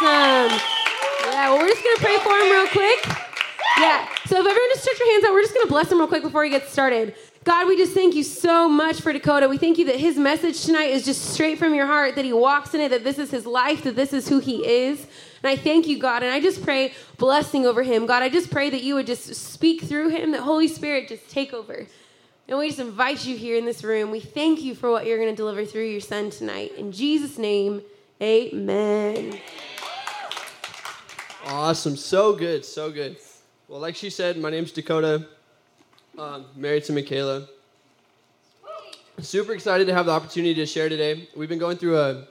Awesome. Yeah, well, we're just going to pray for him real quick. Yeah, so if everyone just stretch your hands out, we're just going to bless him real quick before he gets started. God, we just thank you so much for Dakota. We thank you that his message tonight is just straight from your heart, that he walks in it, that this is his life, that this is who he is. And I thank you, God. And I just pray blessing over him. God, I just pray that you would just speak through him, that Holy Spirit just take over. And we just invite you here in this room. We thank you for what you're going to deliver through your son tonight. In Jesus' name, amen. Awesome. So good. So good. Well, like she said, my name's Dakota. Um, married to Michaela. Super excited to have the opportunity to share today. We've been going through a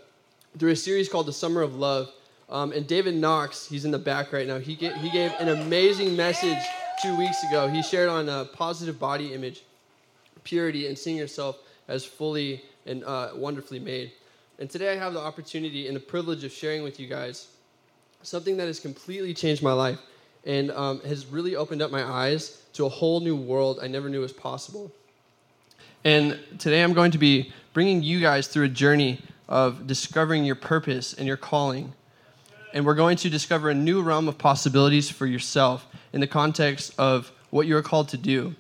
through a series called The Summer of Love. Um, and David Knox, he's in the back right now. He, get, he gave an amazing message two weeks ago. He shared on a positive body image, purity, and seeing yourself as fully and uh, wonderfully made. And today I have the opportunity and the privilege of sharing with you guys something that has completely changed my life and um, has really opened up my eyes to a whole new world I never knew was possible. And today I'm going to be bringing you guys through a journey of discovering your purpose and your calling and we're going to discover a new realm of possibilities for yourself in the context of what you are called to do.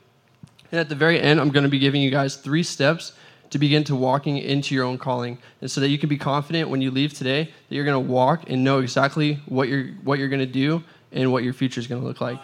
And at the very end, I'm going to be giving you guys three steps to begin to walking into your own calling, and so that you can be confident when you leave today that you're going to walk and know exactly what you're what you're going to do and what your future is going to look like.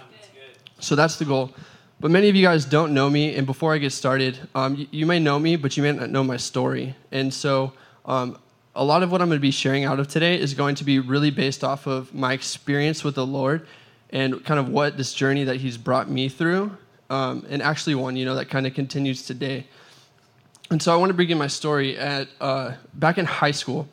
So that's the goal. But many of you guys don't know me, and before I get started, um, you, you, may know me, but you may not know my story. And so um, a lot of what I'm going to be sharing out of today is going to be really based off of my experience with the Lord and kind of what this journey that He's brought me through, um, and actually one, you know, that kind of continues today. And so I want to begin my story at uh, back in high school.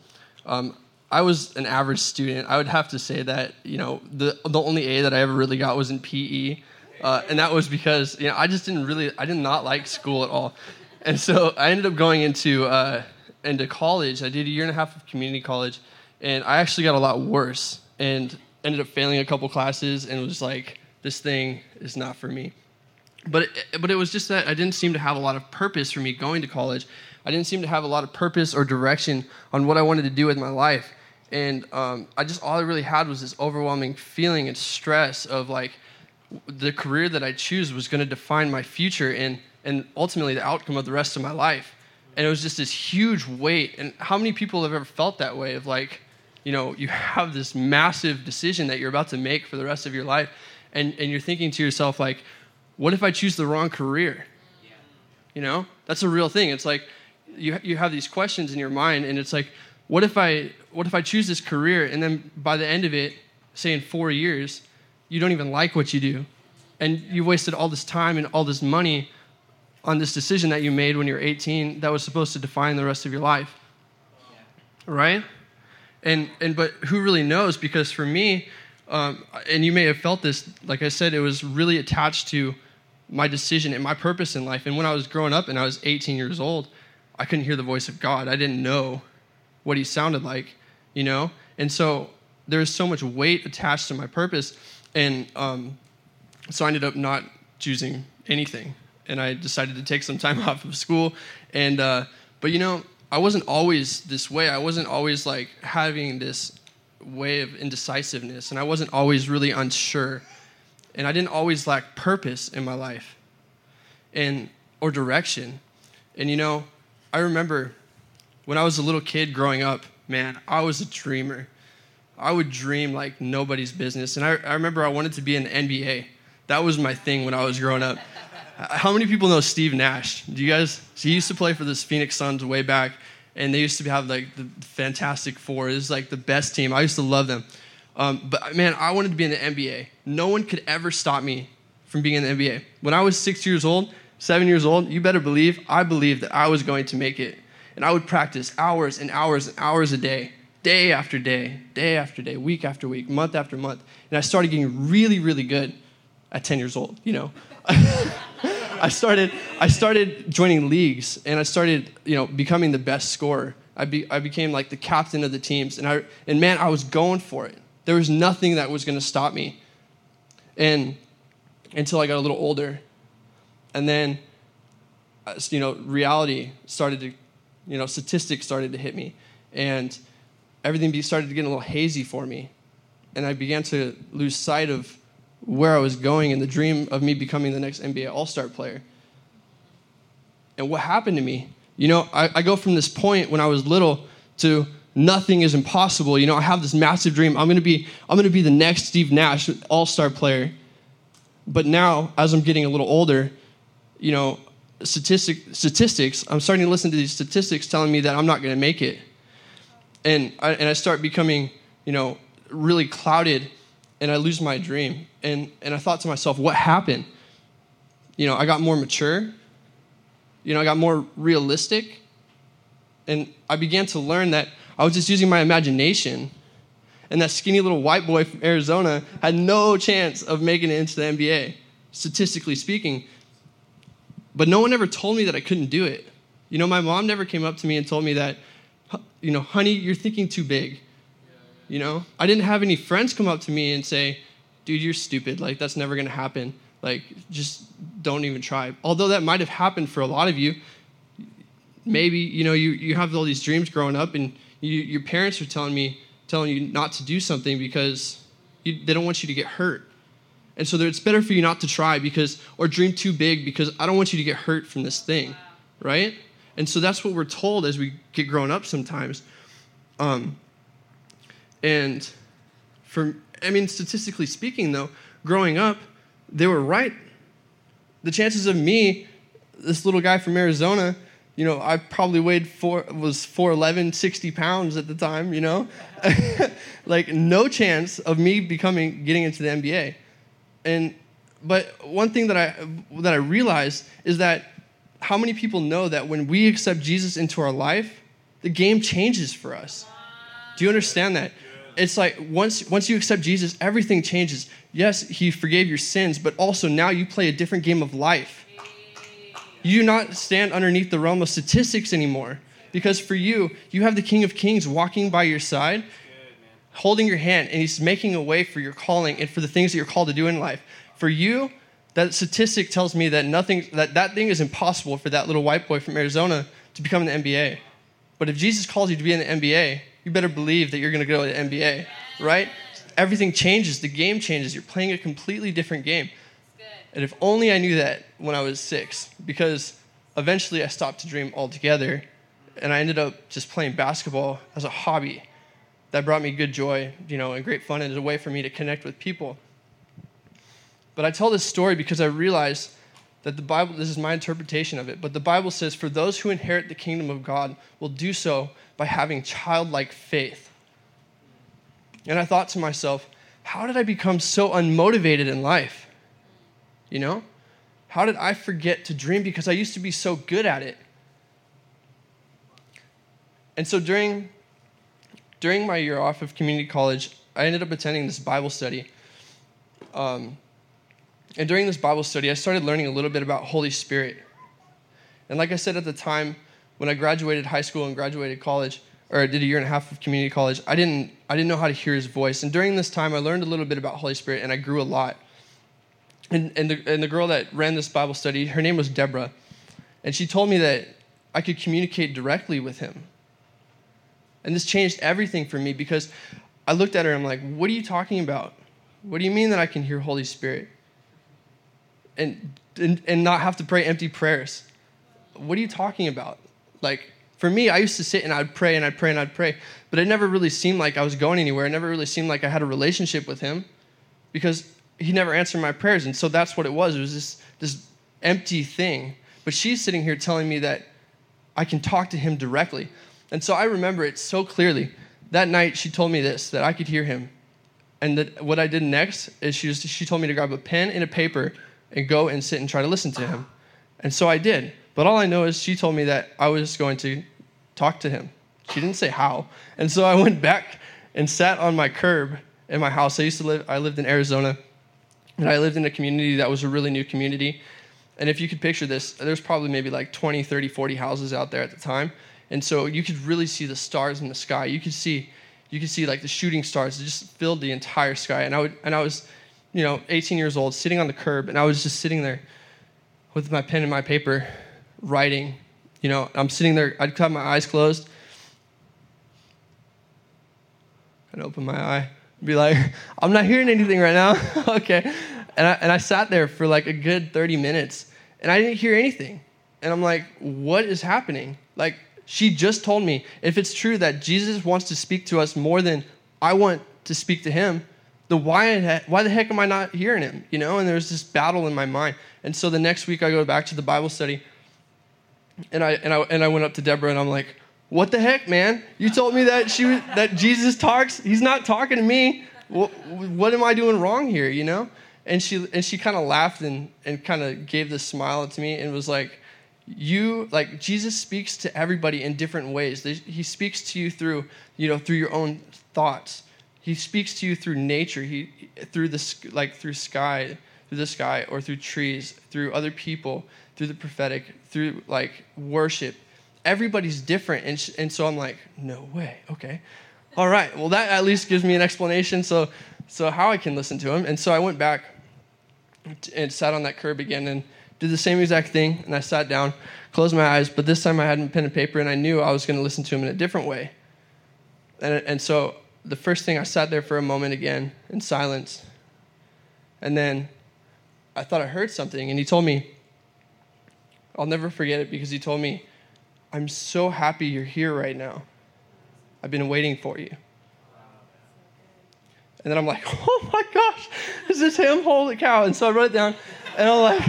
Um, I was an average student. I would have to say that you know the the only A that I ever really got was in PE, uh, and that was because you know I just didn't really I did not like school at all, and so I ended up going into uh, into college. I did a year and a half of community college, and I actually got a lot worse and ended up failing a couple classes and was like, this thing is not for me. But it, but it was just that I didn't seem to have a lot of purpose for me going to college. I didn't seem to have a lot of purpose or direction on what I wanted to do with my life. And um, I just, all I really had was this overwhelming feeling and stress of like the career that I choose was going to define my future and, and ultimately the outcome of the rest of my life and it was just this huge weight. And how many people have ever felt that way of like, you know, you have this massive decision that you're about to make for the rest of your life, and, and you're thinking to yourself, like, what if I choose the wrong career? You know, that's a real thing. It's like you, you have these questions in your mind, and it's like, what if I what if I choose this career, and then by the end of it, say in four years, you don't even like what you do, and you wasted all this time and all this money on this decision that you made when you were 18 that was supposed to define the rest of your life. Right? And, and but who really knows? Because for me, um, and you may have felt this, like I said, it was really attached to my decision and my purpose in life. And when I was growing up and I was 18 years old, I couldn't hear the voice of God. I didn't know what he sounded like, you know? And so there was so much weight attached to my purpose. And um, so I ended up not choosing anything and I decided to take some time off of school. And uh, but you know, I wasn't always this way. I wasn't always like having this way of indecisiveness, and I wasn't always really unsure, and I didn't always lack purpose in my life, and or direction. And you know, I remember when I was a little kid growing up, man, I was a dreamer. I would dream like nobody's business. And I, I remember I wanted to be in the NBA. That was my thing when I was growing up. How many people know Steve Nash? Do you guys? So he used to play for the Phoenix Suns way back, and they used to have like the Fantastic Four. It was like the best team. I used to love them. Um, but man, I wanted to be in the NBA. No one could ever stop me from being in the NBA. When I was six years old, seven years old, you better believe I believed that I was going to make it. And I would practice hours and hours and hours a day, day after day, day after day, week after week, month after month. And I started getting really, really good at 10 years old, you know. I started, I started joining leagues and I started, you know, becoming the best scorer. I, be, I became like the captain of the teams. And, I, and man, I was going for it. There was nothing that was going to stop me. And until I got a little older. And then, uh, you know, reality started to, you know, statistics started to hit me. And everything started to get a little hazy for me. and I began to lose sight of where I was going and the dream of me becoming the next NBA All Star player. And what happened to me? You know, I, I go from this point when I was little to nothing is impossible. You know, I have this massive dream. I'm gonna be, I'm gonna be the next Steve Nash All Star player. But now, as I'm getting a little older, you know, statistic, statistics, I'm starting to listen to these statistics telling me that I'm not gonna make it. And I, and I start becoming, you know, really clouded and I lose my dream. And, and I thought to myself, what happened? You know, I got more mature. You know, I got more realistic. And I began to learn that I was just using my imagination. And that skinny little white boy from Arizona had no chance of making it into the NBA, statistically speaking. But no one ever told me that I couldn't do it. You know, my mom never came up to me and told me that, you know, honey, you're thinking too big. You know, I didn't have any friends come up to me and say, dude, you're stupid. Like, that's never going to happen. Like, just don't even try. Although that might have happened for a lot of you. Maybe, you know, you, you have all these dreams growing up and you, your parents are telling me, telling you not to do something because you, they don't want you to get hurt. And so it's better for you not to try because, or dream too big because I don't want you to get hurt from this thing, right? And so that's what we're told as we get grown up sometimes. Um, and for, I mean, statistically speaking, though, growing up, they were right. The chances of me, this little guy from Arizona, you know, I probably weighed four, was 4'11, 60 pounds at the time, you know? like, no chance of me becoming, getting into the NBA. And, but one thing that I, that I realized is that how many people know that when we accept Jesus into our life, the game changes for us? Do you understand that? it's like once once you accept Jesus, everything changes. Yes, he forgave your sins, but also now you play a different game of life. You do not stand underneath the realm of statistics anymore. Because for you, you have the King of Kings walking by your side, holding your hand, and he's making a way for your calling and for the things that you're called to do in life. For you, that statistic tells me that nothing that that thing is impossible for that little white boy from Arizona to become the NBA. But if Jesus calls you to be in the NBA, you better believe that you're going to go to the NBA, right? Everything changes. The game changes. You're playing a completely different game. And if only I knew that when I was six, because eventually I stopped to dream altogether, and I ended up just playing basketball as a hobby. That brought me good joy, you know, and great fun, and a way for me to connect with people. But I tell this story because I realized that the Bible, this is my interpretation of it, but the Bible says, for those who inherit the kingdom of God will do so by having childlike faith. And I thought to myself, how did I become so unmotivated in life? You know? How did I forget to dream because I used to be so good at it? And so during during my year off of community college, I ended up attending this Bible study. Um, and during this Bible study, I started learning a little bit about Holy Spirit. And like I said at the time, when I graduated high school and graduated college, or I did a year and a half of community college, I didn't, I didn't know how to hear his voice. And during this time, I learned a little bit about Holy Spirit and I grew a lot. And, and, the, and the girl that ran this Bible study, her name was Deborah. And she told me that I could communicate directly with him. And this changed everything for me because I looked at her and I'm like, what are you talking about? What do you mean that I can hear Holy Spirit? And, and, and not have to pray empty prayers. What are you talking about? Like, for me, I used to sit and I'd pray and I'd pray and I'd pray, but it never really seemed like I was going anywhere. It never really seemed like I had a relationship with him because he never answered my prayers. And so that's what it was. It was this, this empty thing. But she's sitting here telling me that I can talk to him directly. And so I remember it so clearly. That night, she told me this that I could hear him. And that what I did next is she, was, she told me to grab a pen and a paper and go and sit and try to listen to him. And so I did. But all I know is she told me that I was going to talk to him. She didn't say how. And so I went back and sat on my curb in my house. I used to live, I lived in Arizona, and I lived in a community that was a really new community. And if you could picture this, there's probably maybe like 20, 30, 40 houses out there at the time. And so you could really see the stars in the sky. You could see, you could see like the shooting stars. It just filled the entire sky. And I would, and I was, you know, 18 years old, sitting on the curb, and I was just sitting there with my pen and my paper, writing. You know, I'm sitting there, I'd have my eyes closed. I'd open my eye, Be like, I'm not hearing anything right now. okay. And I, and I sat there for like a good 30 minutes and I didn't hear anything. And I'm like, what is happening? Like, she just told me if it's true that Jesus wants to speak to us more than I want to speak to him, the why, why the heck am I not hearing him? You know, and there's this battle in my mind. And so the next week I go back to the Bible study and I, and I, and I went up to Deborah and I'm like, what the heck, man? You told me that she was, that Jesus talks. He's not talking to me. What, what am I doing wrong here? You know? And she and she kind of laughed and and kind of gave this smile to me and was like, "You like Jesus speaks to everybody in different ways. He speaks to you through you know through your own thoughts. He speaks to you through nature. He through the like through sky, through the sky, or through trees, through other people, through the prophetic, through like worship. Everybody's different, and sh- and so I'm like, no way. Okay, all right. Well, that at least gives me an explanation. So so how I can listen to him. And so I went back and sat on that curb again and did the same exact thing. And I sat down, closed my eyes, but this time I had a pen and paper, and I knew I was going to listen to him in a different way. And and so the first thing I sat there for a moment again in silence, and then I thought I heard something, and he told me, I'll never forget it because he told me, I'm so happy you're here right now. I've been waiting for you. And then I'm like, oh my gosh, is this him? Holy cow. And so I wrote it down, and I'm like,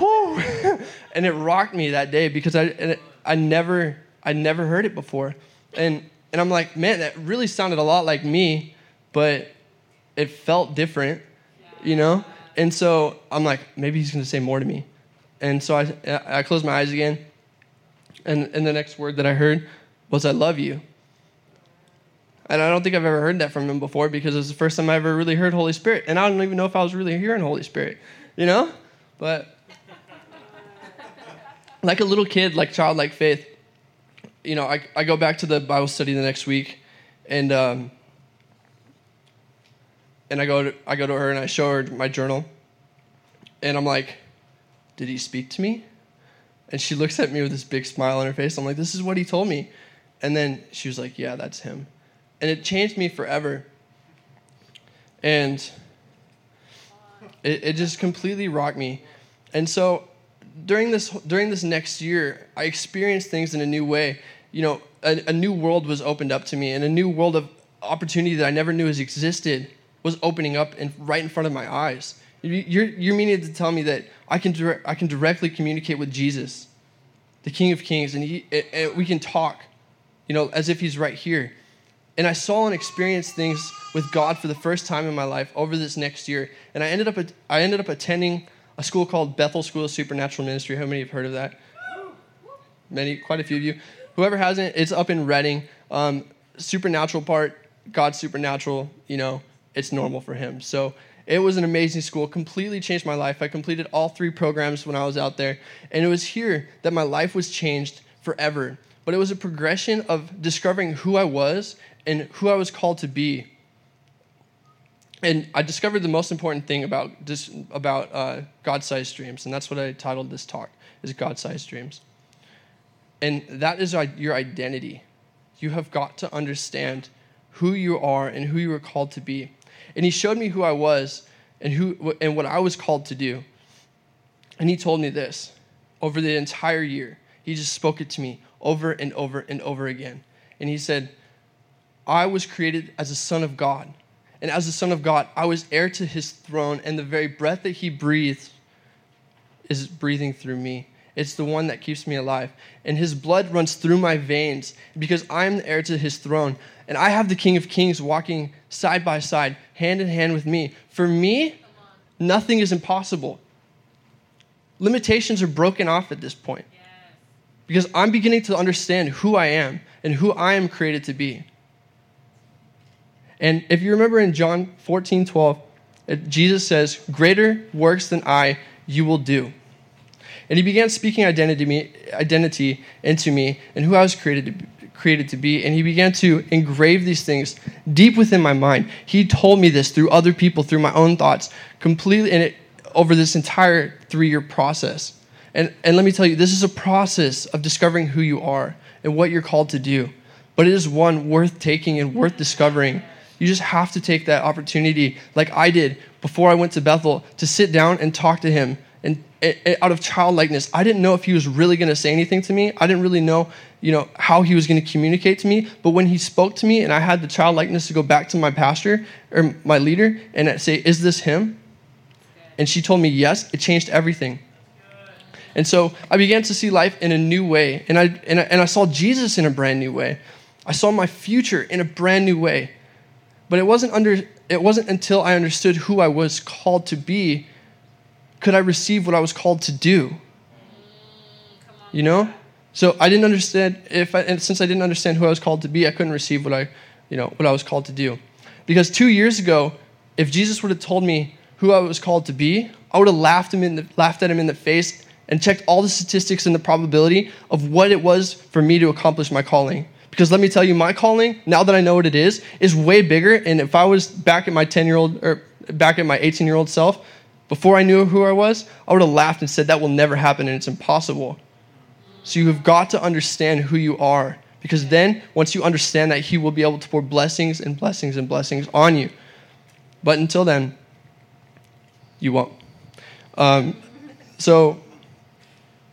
whoo. Oh. and it rocked me that day because I, it, I, never, I never heard it before. And, and I'm like, man, that really sounded a lot like me, but it felt different, you know? And so I'm like, maybe he's going to say more to me. And so I, I closed my eyes again. And, and the next word that I heard was, I love you. And I don't think I've ever heard that from him before because it was the first time I ever really heard Holy Spirit. And I don't even know if I was really hearing Holy Spirit, you know? But like a little kid, like childlike faith, you know, I, I go back to the Bible study the next week and um, and I go to, I go to her and I show her my journal. And I'm like, did he speak to me? And she looks at me with this big smile on her face. I'm like, this is what he told me. And then she was like, yeah, that's him and it changed me forever. And it, it just completely rocked me. And so during this during this next year, I experienced things in a new way. You know, a, a new world was opened up to me, and a new world of opportunity that I never knew has existed was opening up in, right in front of my eyes. You're, you're meaning to tell me that I can, direct, I can directly communicate with Jesus, the King of Kings, and, he, and we can talk, you know, as if he's right here. And I saw and experienced things with God for the first time in my life over this next year. And I ended up, I ended up attending a school called Bethel School of Supernatural Ministry. How many have heard of that? Many, quite a few of you. Whoever hasn't, it's up in Redding. Um, supernatural part, God's supernatural, you know, it's normal for him. So it was an amazing school, completely changed my life. I completed all three programs when I was out there. And it was here that my life was changed forever. But it was a progression of discovering who I was and who I was called to be. And I discovered the most important thing about about uh, God-sized dreams, and that's what I titled this talk: is God-sized dreams. And that is your identity. You have got to understand who you are and who you are called to be. And he showed me who I was and who and what I was called to do. And he told me this over the entire year. He just spoke it to me over and over and over again. And he said, I was created as a son of God. And as a son of God, I was heir to his throne, and the very breath that he breathes is breathing through me. It's the one that keeps me alive. And his blood runs through my veins because I'm the heir to his throne. And I have the King of Kings walking side by side, hand in hand with me. For me, nothing is impossible. Limitations are broken off at this point because I'm beginning to understand who I am and who I am created to be. And if you remember in John 14, 12, Jesus says, Greater works than I you will do. And he began speaking identity, identity into me and who I was created to, be, created to be. And he began to engrave these things deep within my mind. He told me this through other people, through my own thoughts, completely in it, over this entire three year process. And, and let me tell you, this is a process of discovering who you are and what you're called to do. But it is one worth taking and worth discovering You just have to take that opportunity, like I did before I went to Bethel, to sit down and talk to him. Out of childlikeness, I didn't know if he was really going to say anything to me. I didn't really know, you know, how he was going to communicate to me. But when he spoke to me, and I had the childlikeness to go back to my pastor or my leader and say, "Is this him?" And she told me yes. It changed everything. And so I began to see life in a new way. And I, and I, and I saw Jesus in a brand new way. I saw my future in a brand new way. But it wasn't, under, it wasn't until I understood who I was called to be could I receive what I was called to do. You know? So I didn't understand if I, and since I didn't understand who I was called to be, I couldn't receive what I, you know, what I was called to do. Because two years ago, if Jesus would have told me who I was called to be, I would have laughed him in the, laughed at him in the face and checked all the statistics and the probability of what it was for me to accomplish my calling. Because let me tell you, my calling, now that I know what it is, is way bigger. And if I was back at my 10 year old or back at my 18 year old self, before I knew who I was, I would have laughed and said, that will never happen and it's impossible. So you have got to understand who you are. Because then, once you understand that, He will be able to pour blessings and blessings and blessings on you. But until then, you won't. Um, so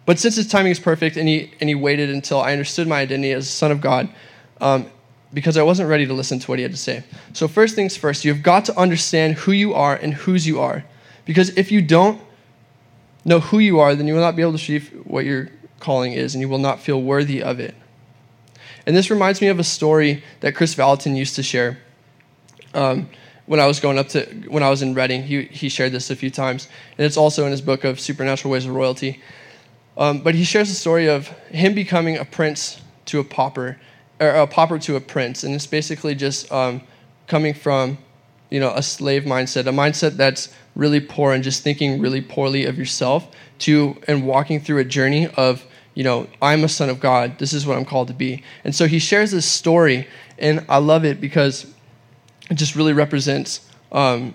but since his timing is perfect and he, and he waited until I understood my identity as son of God, um, because I wasn't ready to listen to what he had to say. So, first things first, you've got to understand who you are and whose you are. Because if you don't know who you are, then you will not be able to see what your calling is and you will not feel worthy of it. And this reminds me of a story that Chris Vallotton used to share. Um, when I was going up to when I was in Redding. he, he shared this a few times, and it's also in his book of Supernatural Ways of Royalty. Um, but he shares the story of him becoming a prince to a pauper, or a pauper to a prince, and it's basically just um, coming from, you know, a slave mindset, a mindset that's really poor and just thinking really poorly of yourself, to and walking through a journey of, you know, I'm a son of God. This is what I'm called to be. And so he shares this story, and I love it because it just really represents, um,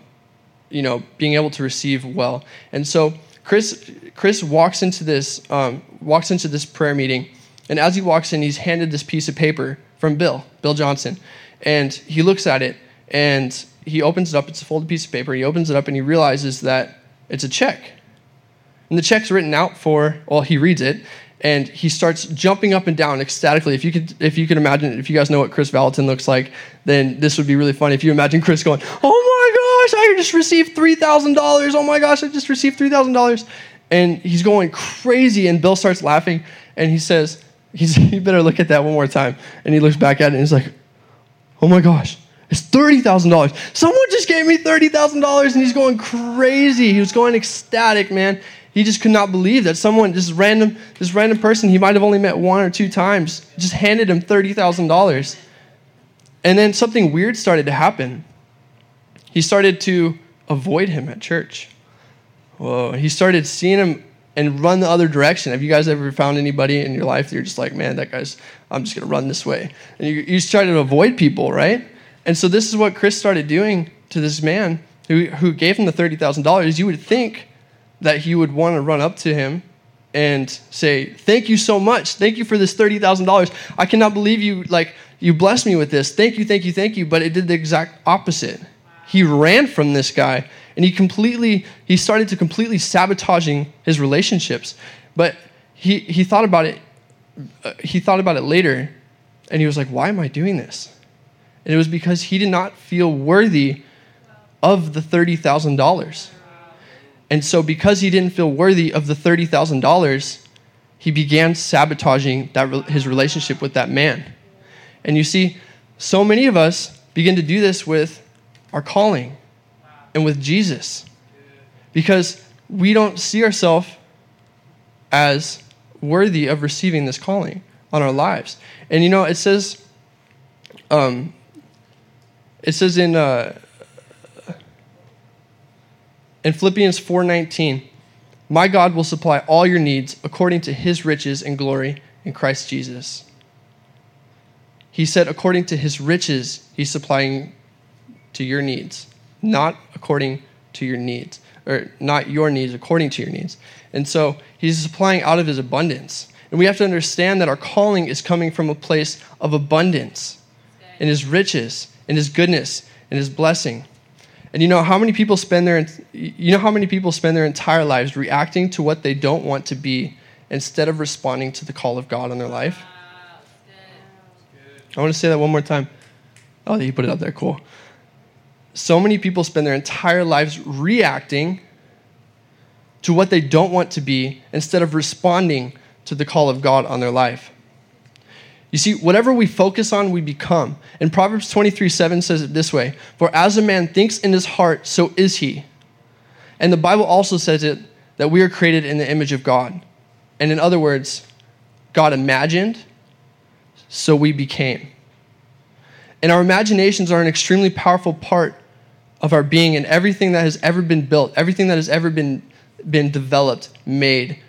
you know, being able to receive well. And so chris chris walks into this um, walks into this prayer meeting, and as he walks in, he's handed this piece of paper from Bill, Bill Johnson, and he looks at it and he opens it up. It's a folded piece of paper. He opens it up and he realizes that it's a check, and the check's written out for. Well, he reads it and he starts jumping up and down ecstatically. If you could, if you could imagine, if you guys know what Chris Vallotton looks like, then this would be really funny. If you imagine Chris going, "Oh my gosh, I just received three thousand dollars! Oh my gosh, I just received three thousand dollars!" And he's going crazy, and Bill starts laughing, and he says, he's, "You better look at that one more time." And he looks back at it, and he's like, "Oh my gosh." It's $30,000. Someone just gave me $30,000 and he's going crazy. He was going ecstatic, man he just could not believe that someone, this random, this random person he might have only met one or two times, just handed him $30,000. And then something weird started to happen. He started to avoid him at church. Whoa. He started seeing him and run the other direction. Have you guys ever found anybody in your life that you're just like, man, that guy's, I'm just going to run this way? And you, you just try to avoid people, right? And so this is what Chris started doing to this man who, who gave him the $30,000. You would think that he would want to run up to him and say, "Thank you so much. Thank you for this thirty thousand dollars. I cannot believe you like you blessed me with this. Thank you, thank you, thank you." But it did the exact opposite. He ran from this guy, and he completely he started to completely sabotaging his relationships. But he he thought about it. Uh, he thought about it later, and he was like, "Why am I doing this?" And it was because he did not feel worthy of the thirty thousand dollars. And so, because he didn't feel worthy of the $30,000, he began sabotaging that, his relationship with that man. And you see, so many of us begin to do this with our calling and with Jesus because we don't see ourselves as worthy of receiving this calling on our lives. And you know, it says, um, it says in uh, in Philippians 4:19, "My God will supply all your needs according to his riches and glory in Christ Jesus." He said according to his riches, he's supplying to your needs, not according to your needs, or not your needs, according to your needs. And so he's supplying out of his abundance. And we have to understand that our calling is coming from a place of abundance in his riches, in his goodness, and his blessing. And you know how many people spend their you know how many people spend their entire lives reacting to what they don't want to be instead of responding to the call of God on their life? I want to say that one more time. Oh, you put it up there. Cool. So many people spend their entire lives reacting to what they don't want to be instead of responding to the call of God on their life. You see, whatever we focus on, we become. And Proverbs 23 7 says it this way For as a man thinks in his heart, so is he. And the Bible also says it that we are created in the image of God. And in other words, God imagined, so we became. And our imaginations are an extremely powerful part of our being and everything that has ever been built, everything that has ever been, been developed, made.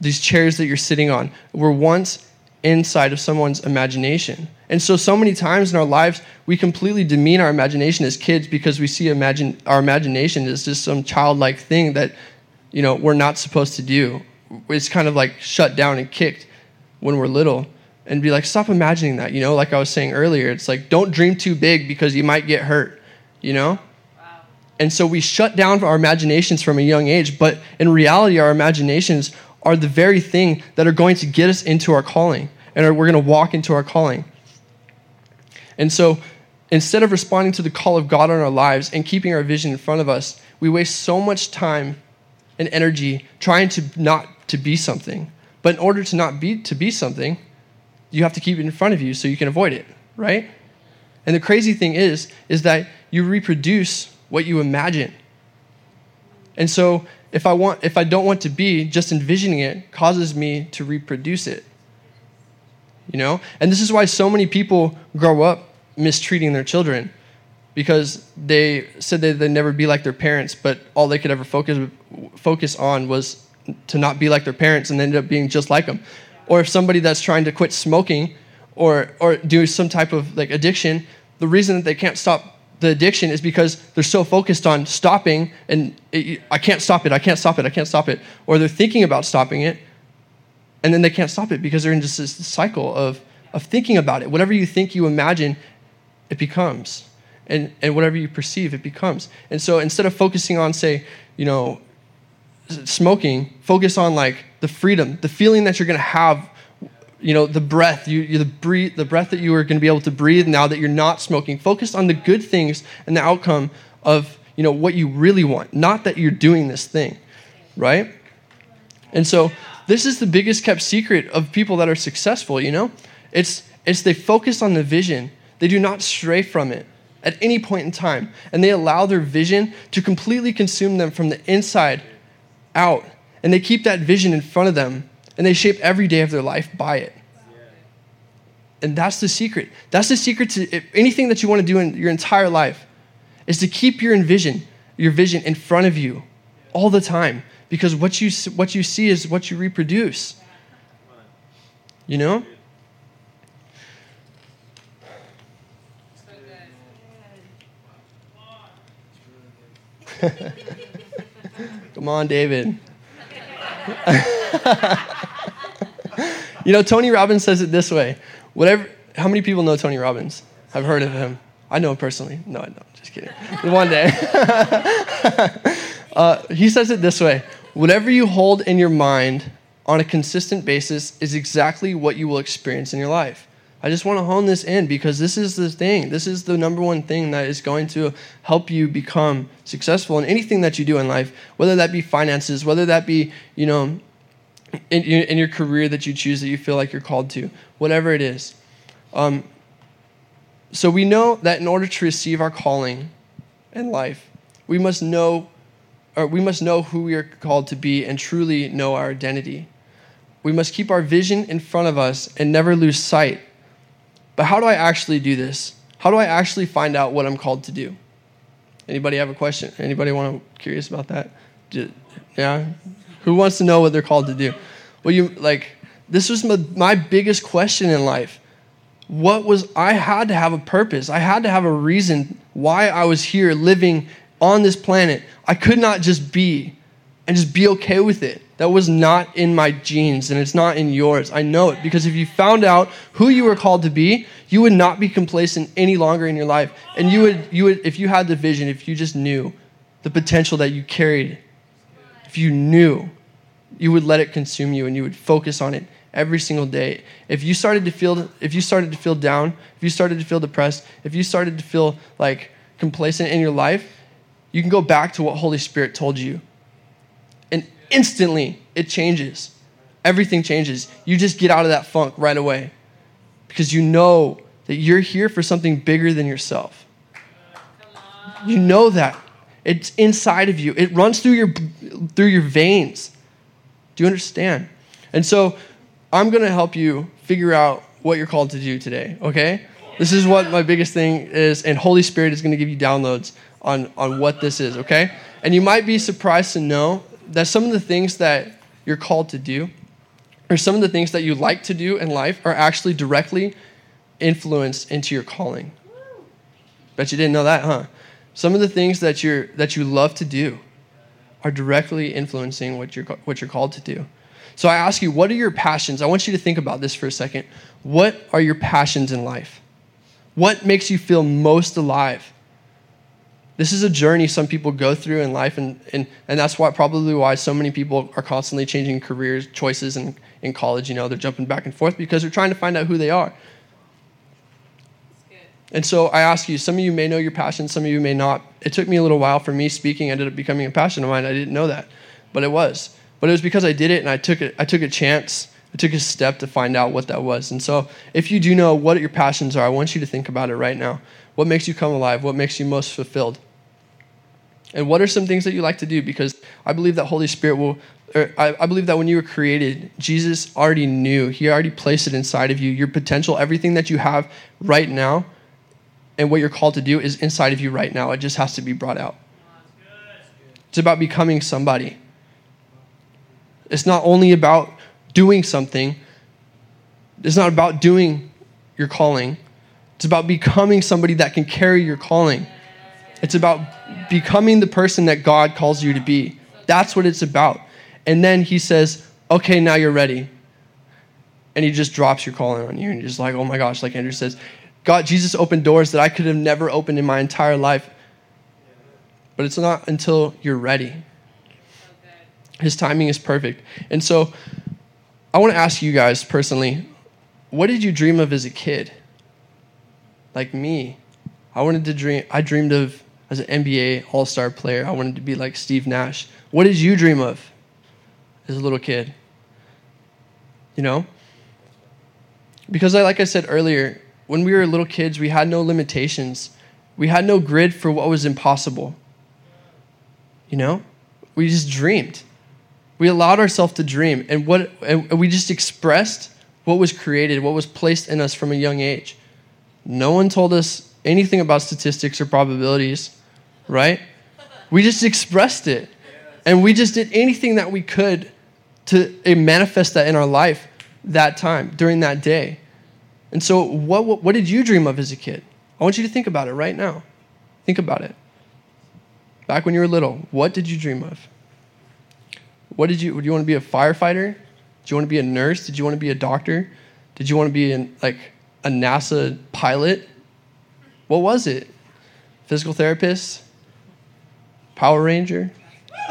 These chairs that you're sitting on were once inside of someone's imagination. And so, so many times in our lives, we completely demean our imagination as kids because we see imagine, our imagination as just some childlike thing that, you know, we're not supposed to do. It's kind of like shut down and kicked when we're little and be like, stop imagining that. You know, like I was saying earlier, it's like, don't dream too big because you might get hurt, you know? Wow. And so we shut down our imaginations from a young age, but in reality, our imaginations are the very thing that are going to get us into our calling, and we're going to walk into our calling. And so instead of responding to the call of God on our lives and keeping our vision in front of us, we waste so much time and energy trying to not to be something. But in order to not be to be something, you have to keep it in front of you so you can avoid it, right? And the crazy thing is, is that you reproduce what you imagine. And so if I want if I don't want to be, just envisioning it causes me to reproduce it. You know? And this is why so many people grow up mistreating their children because they said that they'd never be like their parents, but all they could ever focus focus on was to not be like their parents and ended up being just like them or if somebody that's trying to quit smoking or, or do some type of like addiction, the reason that they can't stop the addiction is because they're so focused on stopping and it, I can't stop it, I can't stop it, I can't stop it. Or they're thinking about stopping it and then they can't stop it because they're in just this cycle of, of thinking about it. Whatever you think you imagine, it becomes. And, and whatever you perceive, it becomes. And so instead of focusing on, say, you know, smoking, focus on like the freedom, the feeling that you're going to have, you know, the breath, you, the breathe, the breath that you are going to be able to breathe now that you're not smoking. Focus on the good things and the outcome of, you know, what you really want, not that you're doing this thing, right? And so this is the biggest kept secret of people that are successful, you know? It's it's they focus on the vision. They do not stray from it at any point in time, and they allow their vision to completely consume them from the inside out. And they keep that vision in front of them and they shape every day of their life by it. And that's the secret. That's the secret to anything that you want to do in your entire life is to keep your vision, your vision in front of you all the time because what you what you see is what you reproduce. You know? Come on, David. you know, Tony Robbins says it this way. Whatever how many people know Tony Robbins? I've heard of him. I know him personally. No, I don't. Just kidding. One day. uh, he says it this way Whatever you hold in your mind on a consistent basis is exactly what you will experience in your life. I just want to hone this in because this is the thing. This is the number one thing that is going to help you become successful in anything that you do in life, whether that be finances, whether that be, you know, in, in your career that you choose that you feel like you're called to, whatever it is. Um, so we know that in order to receive our calling in life, we must know, or we must know who we are called to be and truly know our identity. We must keep our vision in front of us and never lose sight but how do I actually do this? How do I actually find out what I'm called to do? Anybody have a question? Anybody want to curious about that? Yeah? Who wants to know what they're called to do? Well, you like this was my, my biggest question in life. What was I had to have a purpose. I had to have a reason why I was here living on this planet. I could not just be and just be okay with it that was not in my genes and it's not in yours. I know it because if you found out who you were called to be, you would not be complacent any longer in your life. And you would, you would if you had the vision, if you just knew the potential that you carried, if you knew, you would let it consume you and you would focus on it every single day. If you started to feel if you started to feel down, if you started to feel depressed, if you started to feel like complacent in your life, you can go back to what Holy Spirit told you. And instantly it changes. Everything changes. You just get out of that funk right away because you know that you're here for something bigger than yourself. You know that. It's inside of you. It runs through your through your veins. Do you understand? And so I'm going to help you figure out what you're called to do today, okay? This is what my biggest thing is, and Holy Spirit is going to give you downloads on, on what this is, okay? And you might be surprised to know that some of the things that you're called to do, or some of the things that you like to do in life, are actually directly influenced into your calling. Bet you didn't know that, huh? Some of the things that, you're, that you love to do are directly influencing what you're, what you're called to do. So I ask you, what are your passions? I want you to think about this for a second. What are your passions in life? What makes you feel most alive? This is a journey some people go through in life, and, and, and that's why probably why so many people are constantly changing careers, choices in, in college. You know, they're jumping back and forth because they're trying to find out who they are. And so I ask you, some of you may know your passion, some of you may not. It took me a little while for me speaking ended up becoming a passion of mine. I didn't know that, but it was. But it was because I did it and I took it. I took a chance. I took a step to find out what that was. And so, if you do know what your passions are, I want you to think about it right now. What makes you come alive? What makes you most fulfilled? And what are some things that you like to do? Because I believe that Holy Spirit will, er, I, I believe that when you were created, Jesus already knew. He already placed it inside of you. Your potential, everything that you have right now, and what you're called to do is inside of you right now. It just has to be brought out. It's about becoming somebody. It's not only about doing something, it's not about doing your calling. It's about becoming somebody that can carry your calling. It's about becoming the person that God calls you to be. That's what it's about. And then he says, okay, now you're ready. And he just drops your calling on you. And you're just like, oh my gosh, like Andrew says, God, Jesus opened doors that I could have never opened in my entire life. But it's not until you're ready. His timing is perfect. And so I want to ask you guys personally what did you dream of as a kid? Like me. I wanted to dream, I dreamed of as an NBA all star player, I wanted to be like Steve Nash. What did you dream of as a little kid? You know? Because, I, like I said earlier, when we were little kids, we had no limitations. We had no grid for what was impossible. You know? We just dreamed. We allowed ourselves to dream, and what and we just expressed what was created, what was placed in us from a young age. No one told us anything about statistics or probabilities, right? We just expressed it. And we just did anything that we could to eh, manifest that in our life that time, during that day. And so, what, what, what did you dream of as a kid? I want you to think about it right now. Think about it. Back when you were little, what did you dream of? What did you, do you want to be a firefighter? Did you want to be a nurse? Did you want to be a doctor? Did you want to be an, like a NASA pilot? What was it? Physical therapist? Power Ranger?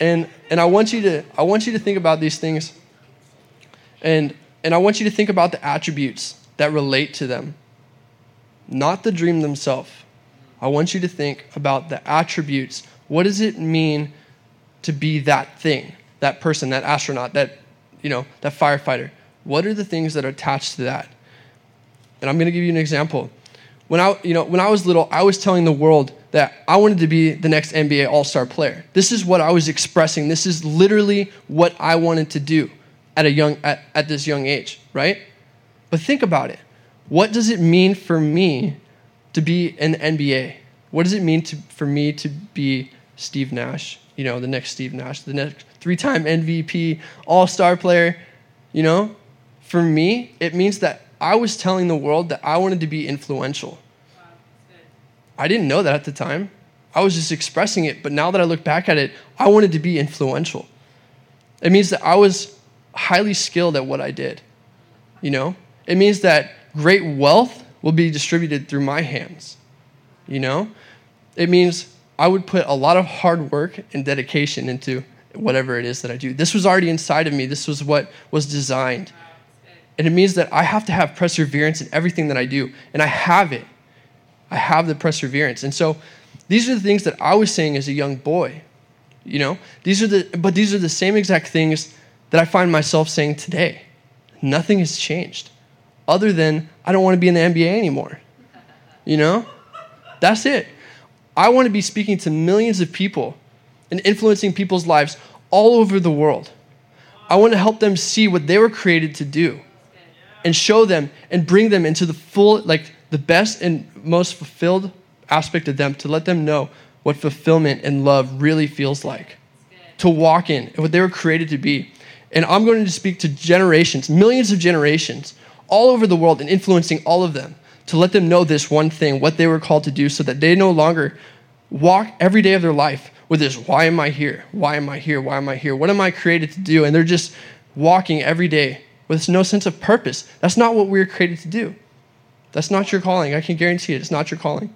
and and I want you to I want you to think about these things. And and I want you to think about the attributes that relate to them. Not the dream themselves. I want you to think about the attributes what does it mean to be that thing, that person, that astronaut, that, you know, that firefighter? What are the things that are attached to that? And I'm going to give you an example. When I, you know, when I was little, I was telling the world that I wanted to be the next NBA All-Star player. This is what I was expressing. This is literally what I wanted to do at a young at, at this young age, right? But think about it. What does it mean for me to be an NBA? What does it mean to, for me to be Steve Nash, you know, the next Steve Nash, the next three time MVP, all star player. You know, for me, it means that I was telling the world that I wanted to be influential. I didn't know that at the time. I was just expressing it. But now that I look back at it, I wanted to be influential. It means that I was highly skilled at what I did. You know, it means that great wealth will be distributed through my hands. You know, it means I would put a lot of hard work and dedication into whatever it is that I do. This was already inside of me, this was what was designed. And it means that I have to have perseverance in everything that I do. And I have it. I have the perseverance. And so these are the things that I was saying as a young boy. You know, these are the but these are the same exact things that I find myself saying today. Nothing has changed. Other than I don't want to be in the NBA anymore. You know? That's it. I want to be speaking to millions of people and influencing people's lives all over the world. I want to help them see what they were created to do and show them and bring them into the full, like the best and most fulfilled aspect of them to let them know what fulfillment and love really feels like. To walk in and what they were created to be. And I'm going to speak to generations, millions of generations all over the world and influencing all of them to let them know this one thing, what they were called to do, so that they no longer walk every day of their life with this why am I here? Why am I here? Why am I here? What am I created to do? And they're just walking every day with no sense of purpose. That's not what we're created to do. That's not your calling. I can guarantee it. It's not your calling.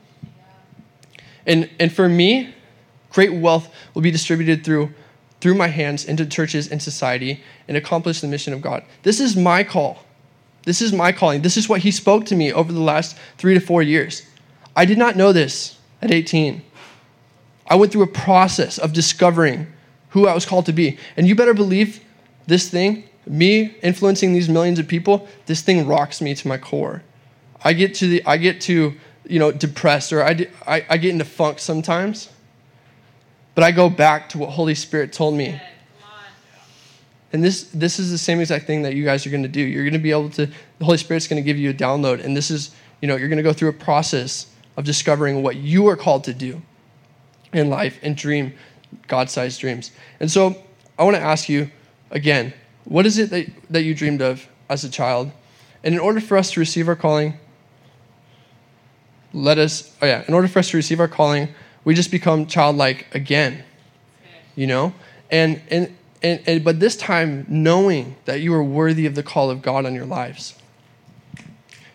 And, and for me, great wealth will be distributed through, through my hands into churches and society and accomplish the mission of God. This is my call. This is my calling. This is what He spoke to me over the last three to four years. I did not know this at 18. I went through a process of discovering who I was called to be. And you better believe this thing, me influencing these millions of people, this thing rocks me to my core. I get to the I get to you know, depressed or I, I, I get into funk sometimes. But I go back to what Holy Spirit told me. And this, this is the same exact thing that you guys are going to do. You're going to be able to, the Holy Spirit's going to give you a download. And this is, you know, you're going to go through a process of discovering what you are called to do in life and dream God sized dreams. And so I want to ask you again, what is it that, that you dreamed of as a child? And in order for us to receive our calling, let us, oh yeah, in order for us to receive our calling, we just become childlike again, you know? And, and, and, and, but this time knowing that you are worthy of the call of God on your lives.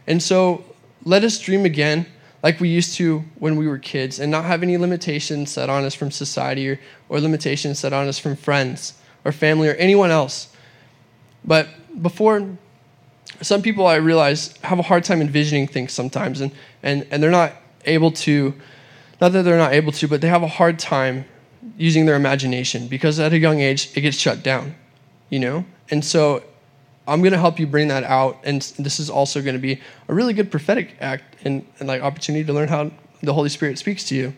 And so let us dream again like we used to when we were kids and not have any limitations set on us from society or, or limitations set on us from friends or family or anyone else. But before some people I realize have a hard time envisioning things sometimes, and, and, and they're not able to, not that they're not able to, but they have a hard time using their imagination because at a young age it gets shut down, you know? And so I'm going to help you bring that out, and this is also going to be a really good prophetic act and, and like opportunity to learn how the Holy Spirit speaks to you.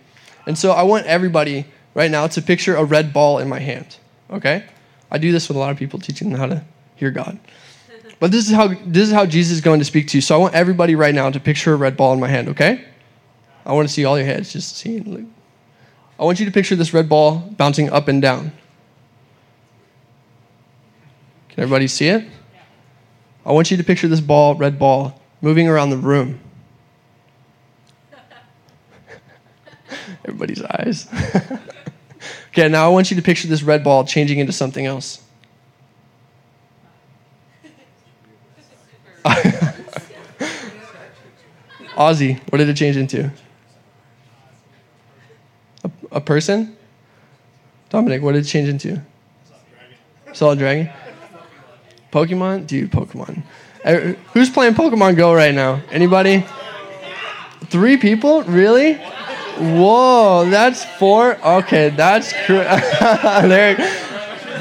And so I want everybody right now to picture a red ball in my hand, okay? I do this with a lot of people teaching them how to hear God. But this is how this is how Jesus is going to speak to you. So I want everybody right now to picture a red ball in my hand, okay? I want to see all your heads, just seeing. I want you to picture this red ball bouncing up and down. Can everybody see it? I want you to picture this ball, red ball, moving around the room. Everybody's eyes. okay, now I want you to picture this red ball changing into something else. Ozzy, what did it change into? A, person? Dominic, what did it change into? Solid dragon. Pokemon? Dude, Pokemon. Uh, who's playing Pokemon Go right now? Anybody? Three people? Really? Whoa, that's four? Okay, that's cr- there.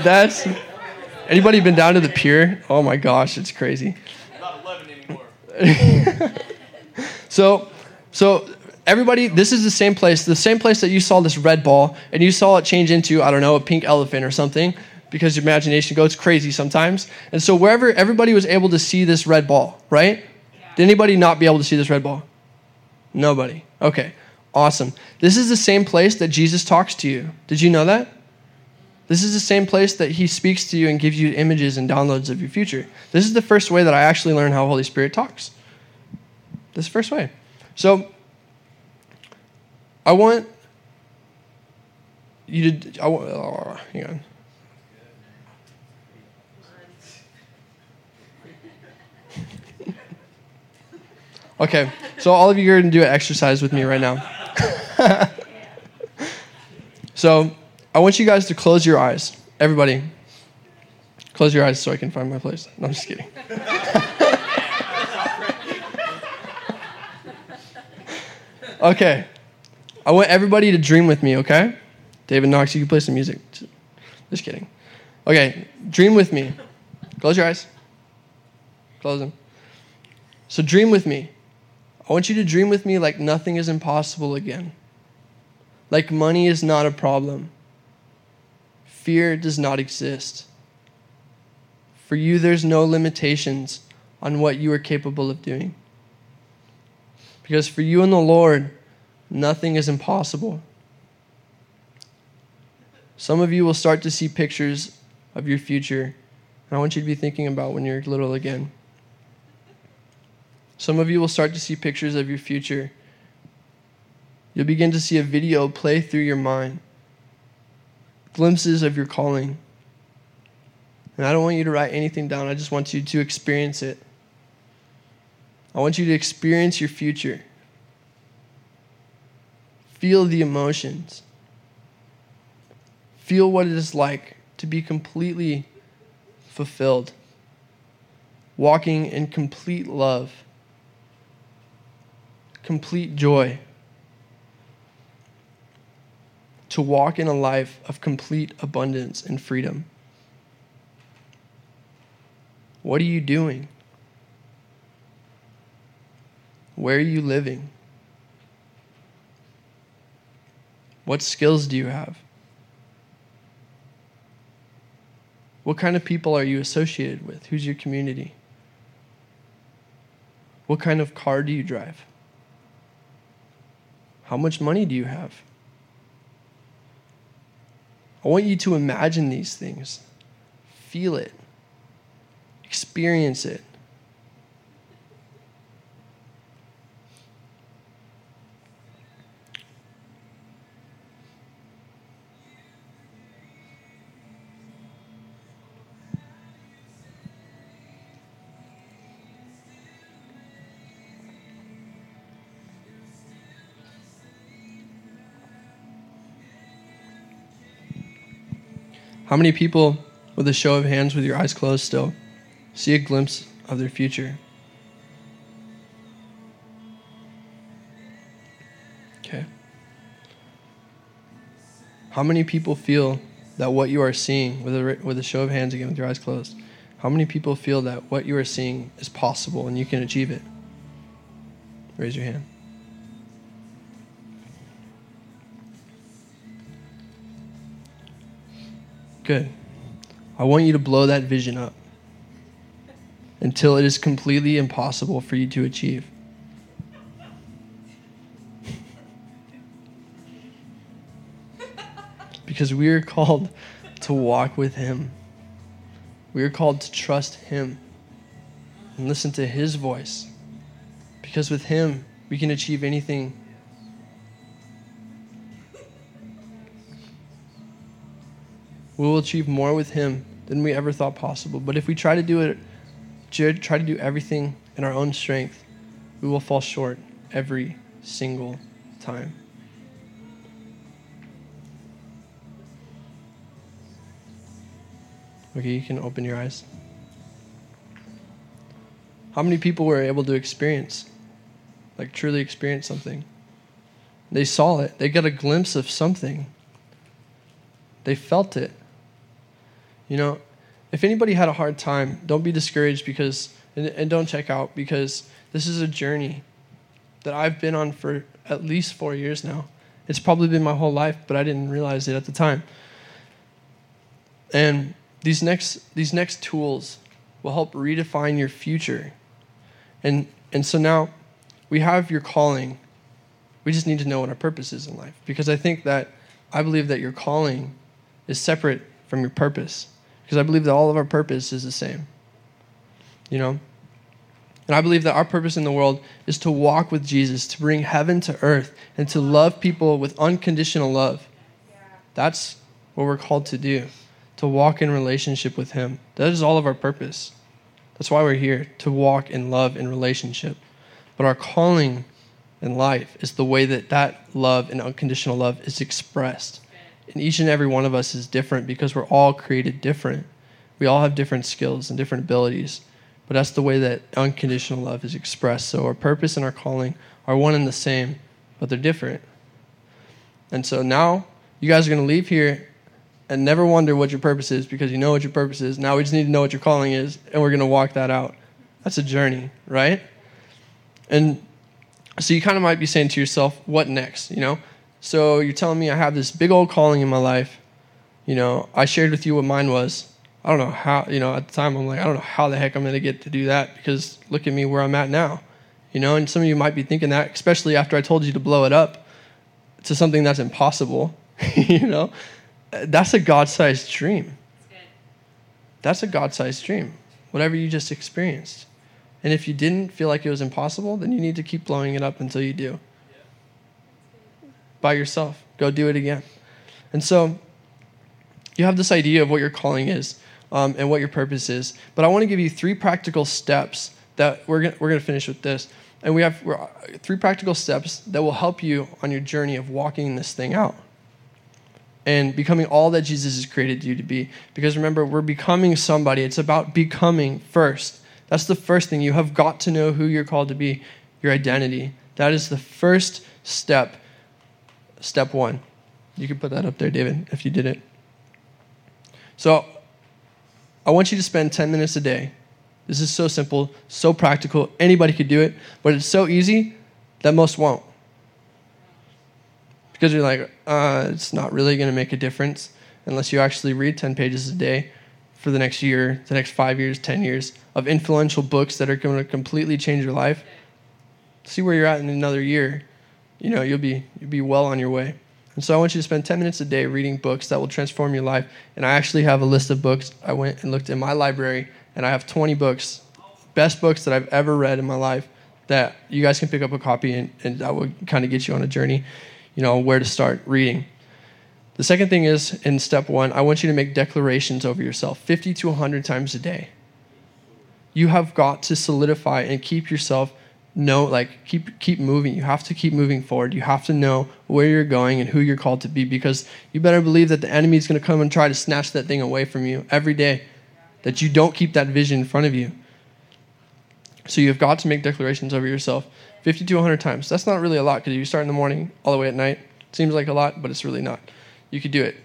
That's. Anybody been down to the pier? Oh my gosh, it's crazy. Not eleven anymore. so, so everybody, this is the same place, the same place that you saw this red ball, and you saw it change into, I don't know, a pink elephant or something, because your imagination goes crazy sometimes. And so wherever everybody was able to see this red ball, right? Did anybody not be able to see this red ball? Nobody. Okay, awesome. This is the same place that Jesus talks to you. Did you know that? This is the same place that he speaks to you and gives you images and downloads of your future. This is the first way that I actually learn how Holy Spirit talks. This first way. So I want you to. I, oh, hang on. Okay, so all of you are going to do an exercise with me right now. so I want you guys to close your eyes. Everybody, close your eyes so I can find my place. No, I'm just kidding. okay, I want everybody to dream with me, okay? David Knox, you can play some music. Just kidding. Okay, dream with me. Close your eyes. Close them. So dream with me. I want you to dream with me like nothing is impossible again. Like money is not a problem. Fear does not exist. For you, there's no limitations on what you are capable of doing. Because for you and the Lord, nothing is impossible. Some of you will start to see pictures of your future, and I want you to be thinking about when you're little again. Some of you will start to see pictures of your future. You'll begin to see a video play through your mind, glimpses of your calling. And I don't want you to write anything down, I just want you to experience it. I want you to experience your future. Feel the emotions. Feel what it is like to be completely fulfilled, walking in complete love complete joy. To walk in a life of complete abundance and freedom. What are you doing? Where are you living? What skills do you have? What kind of people are you associated with? Who's your community? What kind of car do you drive? How much money do you have? I want you to imagine these things, feel it, experience it. How many people, with a show of hands with your eyes closed still, see a glimpse of their future? Okay. How many people feel that what you are seeing, with a, with a show of hands again with your eyes closed, how many people feel that what you are seeing is possible and you can achieve it? Raise your hand. Good. I want you to blow that vision up until it is completely impossible for you to achieve. because we are called to walk with Him. We are called to trust Him and listen to His voice. Because with Him, we can achieve anything we will achieve more with Him than we ever thought possible. But if we try to do it, try to do everything in our own strength, we will fall short every single time. Okay, you can open your eyes. How many people were able to experience, like truly experience something? They saw it, they got a glimpse of something, they felt it. You know, if anybody had a hard time, don't be discouraged because, and, and don't check out because this is a journey that I've been on for at least four years now. It's probably been my whole life, but I didn't realize it at the time. And these next these next tools will help redefine your future. And and so now we have your calling. We just need to know what our purpose is in life because I think that I believe that your calling is separate from your purpose because I believe that all of our purpose is the same. You know? And I believe that our purpose in the world is to walk with Jesus, to bring heaven to earth, and to love people with unconditional love. That's what we're called to do, to walk in relationship with Him. That is all of our purpose. That's why we're here, to walk in love and relationship. But our calling in life is the way that that love and unconditional love is expressed. And each and every one of us is different because we're all created different. We all have different skills and different abilities. But that's the way that unconditional love is expressed. So our purpose and our calling are one and the same, but they're different. And so now you guys are going to leave here and never wonder what your purpose is because you know what your purpose is. Now we just need to know what your calling is, and we're going to walk that out. That's a journey, right? And so you kind of might be saying to yourself, what next? You know? So you're telling me I have this big old calling in my life. You know, I shared with you what mine was. I don't know how, you know, at the time I'm like, I don't know how the heck I'm going to get to do that because look at me where I'm at now. You know, and some of you might be thinking that, especially after I told you to blow it up to something that's impossible. you know, that's a God sized dream. That's a God sized dream, whatever you just experienced. And if you didn't feel like it was impossible, then you need to keep blowing it up until you do. By yourself. Go do it again. And so you have this idea of what your calling is um, and what your purpose is. But I want to give you three practical steps that we're going we're going to finish with this. And we have three practical steps that will help you on your journey of walking this thing out and becoming all that Jesus has created you to be. Because remember, we're becoming somebody. It's about becoming first. That's the first thing. You have got to know who you're called to be, your identity. That is the first step. Step one. You can put that up there, David, if you did it. So I want you to spend 10 minutes a day. This is so simple, so practical. Anybody could do it, but it's so easy that most won't because you're like, uh, it's not really going to make a difference unless you actually read 10 pages a day for the next year, the next five years, 10 years of influential books that are going to completely change your life. See where you're at in another year. You know, you'll be, you'll be well on your way. And so I want you to spend 10 minutes a day reading books that will transform your life. And I actually have a list of books. I went and looked in my library, and I have 20 books, best books that I've ever read in my life, that you guys can pick up a copy, and, and that will kind of get you on a journey you know, where to start reading. The second thing is in step one, I want you to make declarations over yourself 50 to 100 times a day. You have got to solidify and keep yourself know like keep keep moving you have to keep moving forward you have to know where you're going and who you're called to be because you better believe that the enemy is going to come and try to snatch that thing away from you every day that you don't keep that vision in front of you so you've got to make declarations over yourself 50 to 100 times. That's not really a lot because you start in the morning all the way at night. Seems like a lot, but it's really not. You could do it.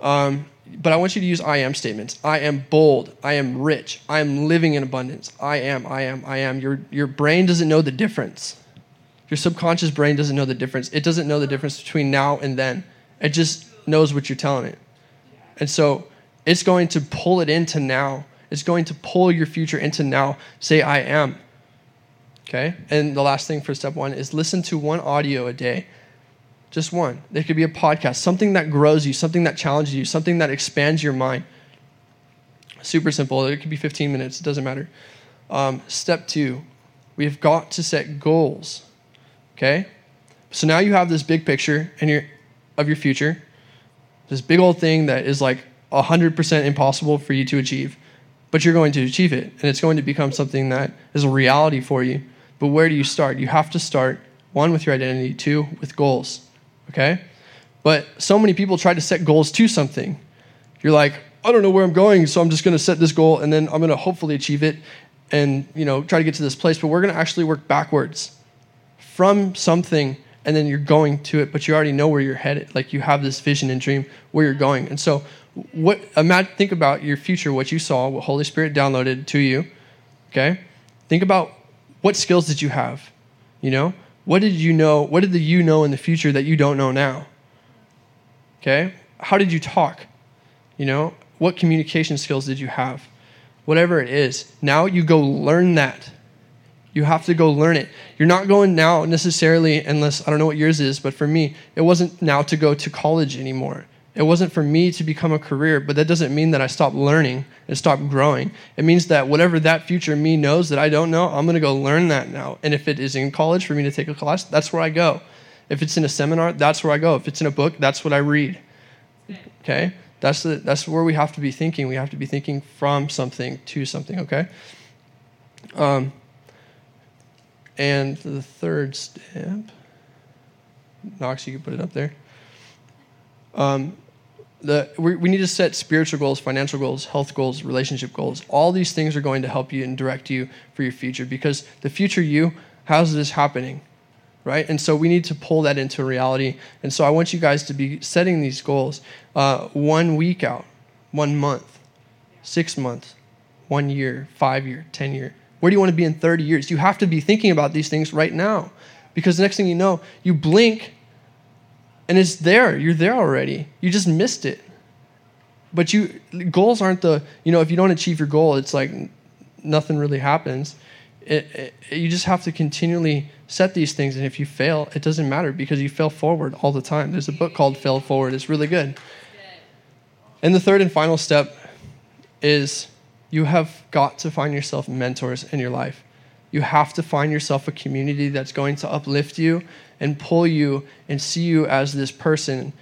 Um, but I want you to use I am statements. I am bold. I am rich. I am living in abundance. I am, I am, I am. Your, your brain doesn't know the difference. Your subconscious brain doesn't know the difference. It doesn't know the difference between now and then. It just knows what you're telling it. And so it's going to pull it into now. It's going to pull your future into now. Say, I am. Okay? And the last thing for step one is listen to one audio a day. Just one. There could be a podcast, something that grows you, something that challenges you, something that expands your mind. Super simple. It could be 15 minutes, it doesn't matter. Um, step two, we have got to set goals. Okay? So now you have this big picture and your, of your future, this big old thing that is like 100% impossible for you to achieve, but you're going to achieve it, and it's going to become something that is a reality for you. But where do you start? You have to start, one, with your identity, two, with goals. Okay? But so many people try to set goals to something. You're like, I don't know where I'm going, so I'm just going to set this goal and then I'm going to hopefully achieve it and, you know, try to get to this place, but we're going to actually work backwards from something and then you're going to it, but you already know where you're headed. Like you have this vision and dream where you're going. And so what imagine think about your future, what you saw, what Holy Spirit downloaded to you. Okay? Think about what skills did you have? You know? What did you know? What did the you know in the future that you don't know now? Okay? How did you talk? You know? What communication skills did you have? Whatever it is. Now you go learn that. You have to go learn it. You're not going now necessarily, unless I don't know what yours is, but for me, it wasn't now to go to college anymore. It wasn't for me to become a career, but that doesn't mean that I stopped learning and stop growing. It means that whatever that future me knows that I don't know, I'm going to go learn that now. And if it is in college for me to take a class, that's where I go. If it's in a seminar, that's where I go. If it's in a book, that's what I read. Okay? That's, the, that's where we have to be thinking. We have to be thinking from something to something, okay? Um, and the third step, Knox, you can put it up there. Um, the, we, we need to set spiritual goals, financial goals, health goals, relationship goals. All these things are going to help you and direct you for your future because the future you, how's this happening? Right? And so we need to pull that into reality. And so I want you guys to be setting these goals uh, one week out, one month, six months, one year, five year, 10 year. Where do you want to be in 30 years? You have to be thinking about these things right now because the next thing you know, you blink and it's there. You're there already. You just missed it. But you goals aren't the you know if you don't achieve your goal, it's like nothing really happens. It, it, you just have to continually set these things, and if you fail, it doesn't matter because you fail forward all the time. There's a book called Fail Forward. It's really good. And the third and final step is you have got to find yourself mentors in your life. You have to find yourself a community that's going to uplift you and pull you and see you as this person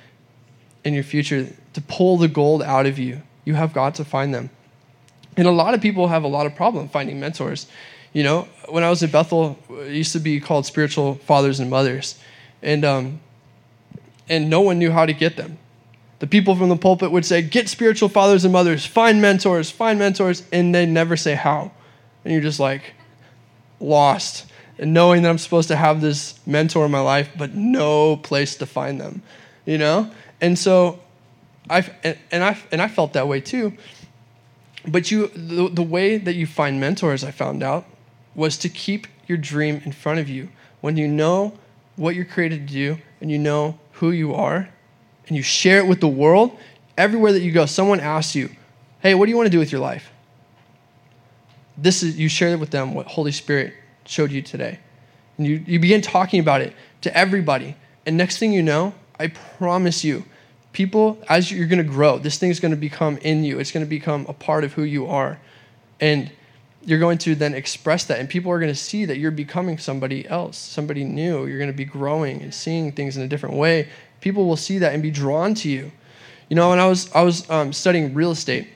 in your future to pull the gold out of you. You have got to find them. And a lot of people have a lot of problem finding mentors. You know, when I was at Bethel, it used to be called spiritual fathers and mothers. And um, and no one knew how to get them. The people from the pulpit would say, Get spiritual fathers and mothers, find mentors, find mentors, and they never say how. And you're just like lost and knowing that I'm supposed to have this mentor in my life, but no place to find them, you know? And so I and, and I and I felt that way too. But you the, the way that you find mentors I found out was to keep your dream in front of you. When you know what you're created to do and you know who you are and you share it with the world, everywhere that you go, someone asks you, "Hey, what do you want to do with your life?" This is you share with them what Holy Spirit showed you today. And you, you begin talking about it to everybody. And next thing you know, I promise you, people, as you're going to grow, this thing is going to become in you. It's going to become a part of who you are. And you're going to then express that. And people are going to see that you're becoming somebody else, somebody new. You're going to be growing and seeing things in a different way. People will see that and be drawn to you. You know, when I was, I was um, studying real estate,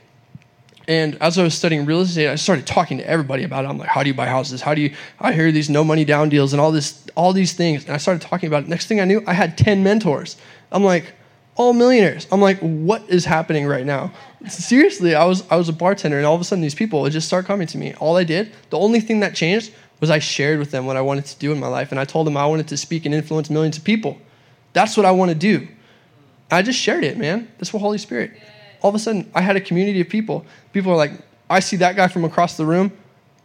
and as I was studying real estate, I started talking to everybody about it. I'm like, how do you buy houses? How do you, I hear these no money down deals and all this, all these things. And I started talking about it. Next thing I knew, I had 10 mentors. I'm like, all millionaires. I'm like, what is happening right now? Seriously, I was, I was a bartender and all of a sudden these people would just start coming to me. All I did, the only thing that changed was I shared with them what I wanted to do in my life. And I told them I wanted to speak and influence millions of people. That's what I want to do. I just shared it, man. That's what Holy Spirit all of a sudden I had a community of people. People are like, I see that guy from across the room.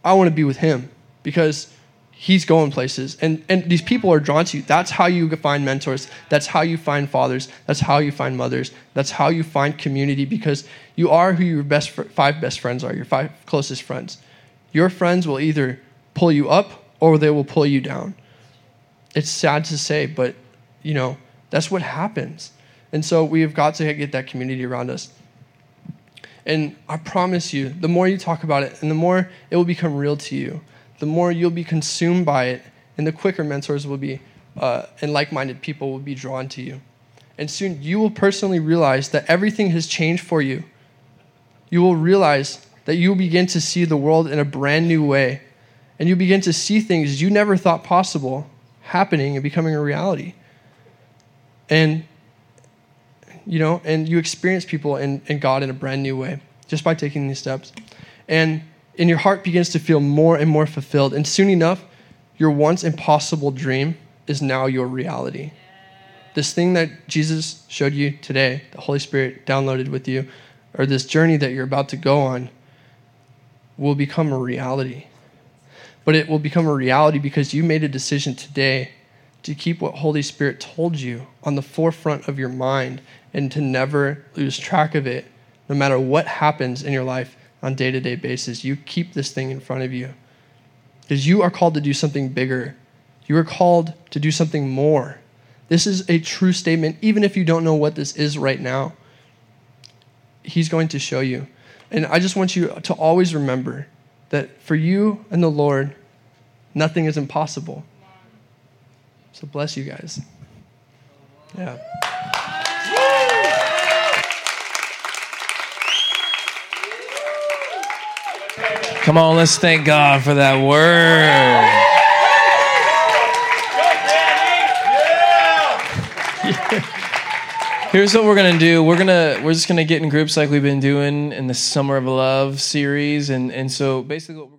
I want to be with him because he's going places. And, and these people are drawn to you. That's how you find mentors. That's how you find fathers. That's how you find mothers. That's how you find community because you are who your best five best friends are, your five closest friends. Your friends will either pull you up or they will pull you down. It's sad to say, but you know, that's what happens. And so we have got to get that community around us. And I promise you, the more you talk about it and the more it will become real to you, the more you'll be consumed by it, and the quicker mentors will be, uh, and like minded people will be drawn to you. And soon you will personally realize that everything has changed for you. You will realize that you will begin to see the world in a brand new way, and you begin to see things you never thought possible happening and becoming a reality. And you know, and you experience people and, and God in a brand new way just by taking these steps. And and your heart begins to feel more and more fulfilled. And soon enough, your once impossible dream is now your reality. This thing that Jesus showed you today, the Holy Spirit downloaded with you, or this journey that you're about to go on, will become a reality. But it will become a reality because you made a decision today to keep what Holy Spirit told you on the forefront of your mind and to never lose track of it. No matter what happens in your life on day-to-day basis you keep this thing in front of you. Because you are called to do something bigger. You are called to do something more. This is a true statement even if you don't know what this is right now. He's going to show you. And i just want you to always remember that for you and the lord nothing is impossible. So bless you guys. Yeah Come on, let's thank God for that word. Here's what we're gonna do. We're gonna we're just gonna get in groups like we've been doing in the Summer of Love series, and and so basically what we're